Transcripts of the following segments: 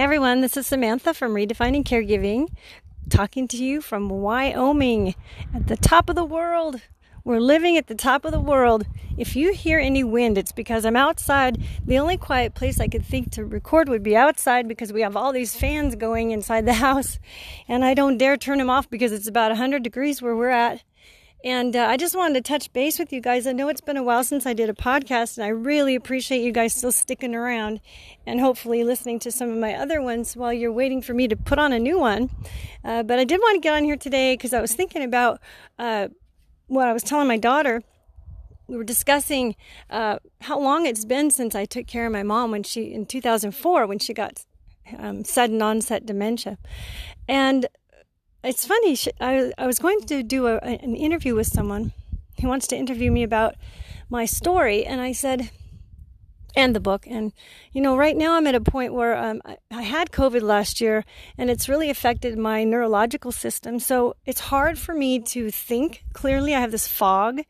Hey everyone, this is Samantha from Redefining Caregiving, talking to you from Wyoming at the top of the world. We're living at the top of the world. If you hear any wind, it's because I'm outside. The only quiet place I could think to record would be outside because we have all these fans going inside the house and I don't dare turn them off because it's about 100 degrees where we're at. And uh, I just wanted to touch base with you guys. I know it's been a while since I did a podcast, and I really appreciate you guys still sticking around and hopefully listening to some of my other ones while you're waiting for me to put on a new one. Uh, but I did want to get on here today because I was thinking about uh, what I was telling my daughter. We were discussing uh, how long it's been since I took care of my mom when she, in 2004, when she got um, sudden onset dementia. And it's funny. I, I was going to do a, an interview with someone who wants to interview me about my story, and I said, and the book. And, you know, right now I'm at a point where um, I, I, had COVID last year and it's really affected my neurological system. So it's hard for me to think clearly. I have this fog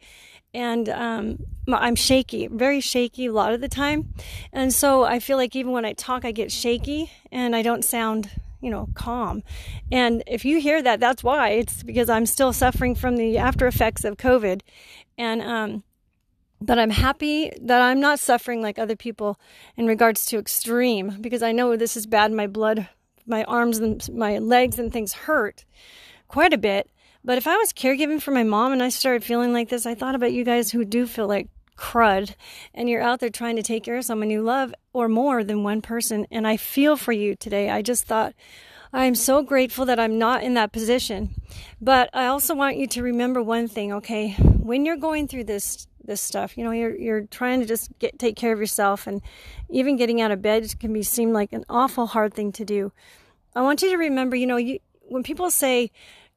and um, I'm shaky, very shaky a lot of the time. And so I feel like even when I talk, I get shaky and I don't sound you know, calm. And if you hear that, that's why. It's because I'm still suffering from the after effects of COVID. And, um, but I'm happy that I'm not suffering like other people in regards to extreme because I know this is bad. My blood, my arms and my legs and things hurt quite a bit. But if I was caregiving for my mom and I started feeling like this, I thought about you guys who do feel like crud and you're out there trying to take care of someone you love or more than one person. And I feel for you today. I just thought, I'm so grateful that I'm not in that position. But I also want you to remember one thing, okay? When you're going through this this stuff, you know, you're you're trying to just get take care of yourself and even getting out of bed can be seem like an awful hard thing to do. I want you to remember, you know, you when people say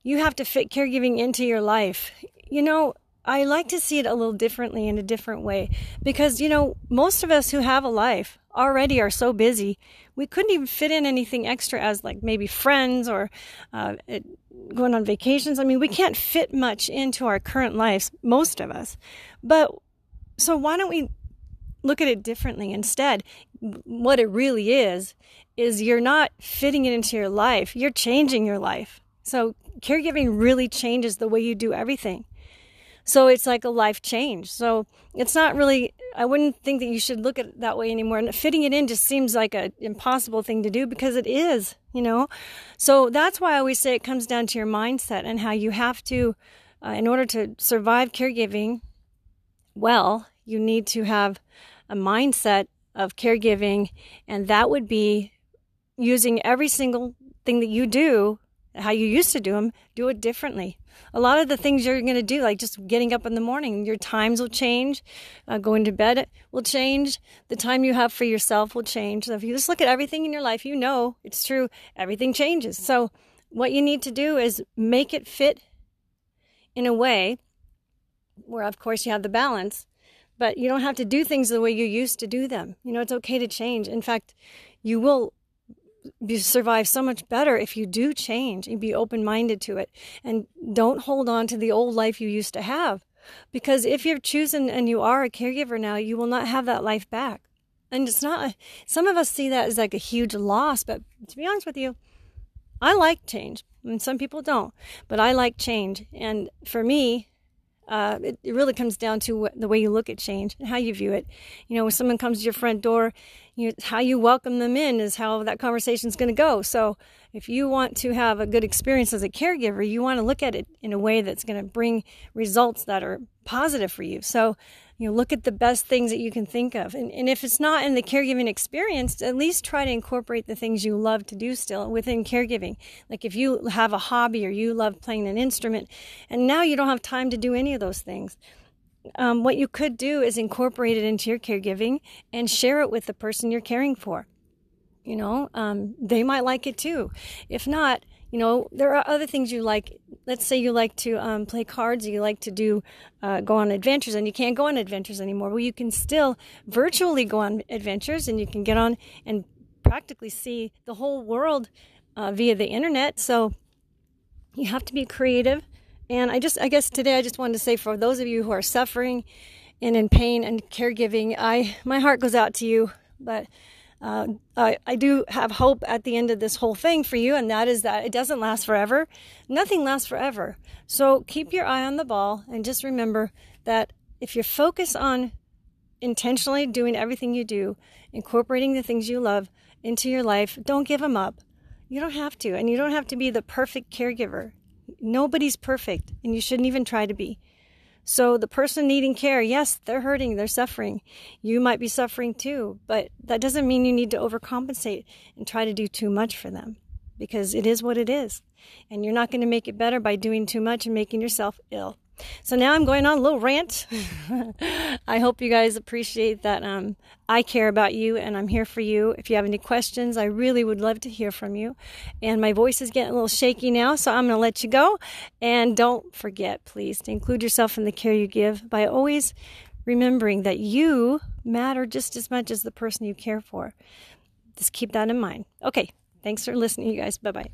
you have to fit caregiving into your life, you know, I like to see it a little differently in a different way because, you know, most of us who have a life already are so busy, we couldn't even fit in anything extra as like maybe friends or uh, it, going on vacations. I mean, we can't fit much into our current lives, most of us. But so why don't we look at it differently instead? What it really is, is you're not fitting it into your life, you're changing your life. So caregiving really changes the way you do everything. So it's like a life change. So it's not really, I wouldn't think that you should look at it that way anymore. And fitting it in just seems like an impossible thing to do because it is, you know? So that's why I always say it comes down to your mindset and how you have to, uh, in order to survive caregiving well, you need to have a mindset of caregiving. And that would be using every single thing that you do how you used to do them, do it differently. A lot of the things you're going to do, like just getting up in the morning, your times will change. Uh, going to bed will change. The time you have for yourself will change. So if you just look at everything in your life, you know it's true. Everything changes. So what you need to do is make it fit in a way where, of course, you have the balance, but you don't have to do things the way you used to do them. You know, it's okay to change. In fact, you will you survive so much better if you do change and be open minded to it and don't hold on to the old life you used to have. Because if you're choosing and you are a caregiver now, you will not have that life back. And it's not, some of us see that as like a huge loss, but to be honest with you, I like change. And some people don't, but I like change. And for me, uh, it, it, really comes down to the way you look at change and how you view it. You know, when someone comes to your front door, you, how you welcome them in is how that conversation is going to go. So, if you want to have a good experience as a caregiver, you want to look at it in a way that's going to bring results that are positive for you. So, you know, look at the best things that you can think of. And, and if it's not in the caregiving experience, at least try to incorporate the things you love to do still within caregiving. Like if you have a hobby or you love playing an instrument and now you don't have time to do any of those things. Um, what you could do is incorporate it into your caregiving and share it with the person you're caring for. You know, um, they might like it too. If not, you know, there are other things you like. Let's say you like to um, play cards, you like to do uh, go on adventures, and you can't go on adventures anymore. Well, you can still virtually go on adventures, and you can get on and practically see the whole world uh, via the internet. So you have to be creative. And I just, I guess today I just wanted to say for those of you who are suffering and in pain and caregiving, I my heart goes out to you. But uh, I, I do have hope at the end of this whole thing for you, and that is that it doesn't last forever. Nothing lasts forever. So keep your eye on the ball and just remember that if you focus on intentionally doing everything you do, incorporating the things you love into your life, don't give them up. You don't have to, and you don't have to be the perfect caregiver. Nobody's perfect, and you shouldn't even try to be. So the person needing care, yes, they're hurting, they're suffering. You might be suffering too, but that doesn't mean you need to overcompensate and try to do too much for them because it is what it is. And you're not going to make it better by doing too much and making yourself ill. So now I'm going on a little rant. I hope you guys appreciate that um, I care about you and I'm here for you. If you have any questions, I really would love to hear from you. And my voice is getting a little shaky now, so I'm going to let you go. And don't forget, please, to include yourself in the care you give by always remembering that you matter just as much as the person you care for. Just keep that in mind. Okay, thanks for listening, you guys. Bye bye.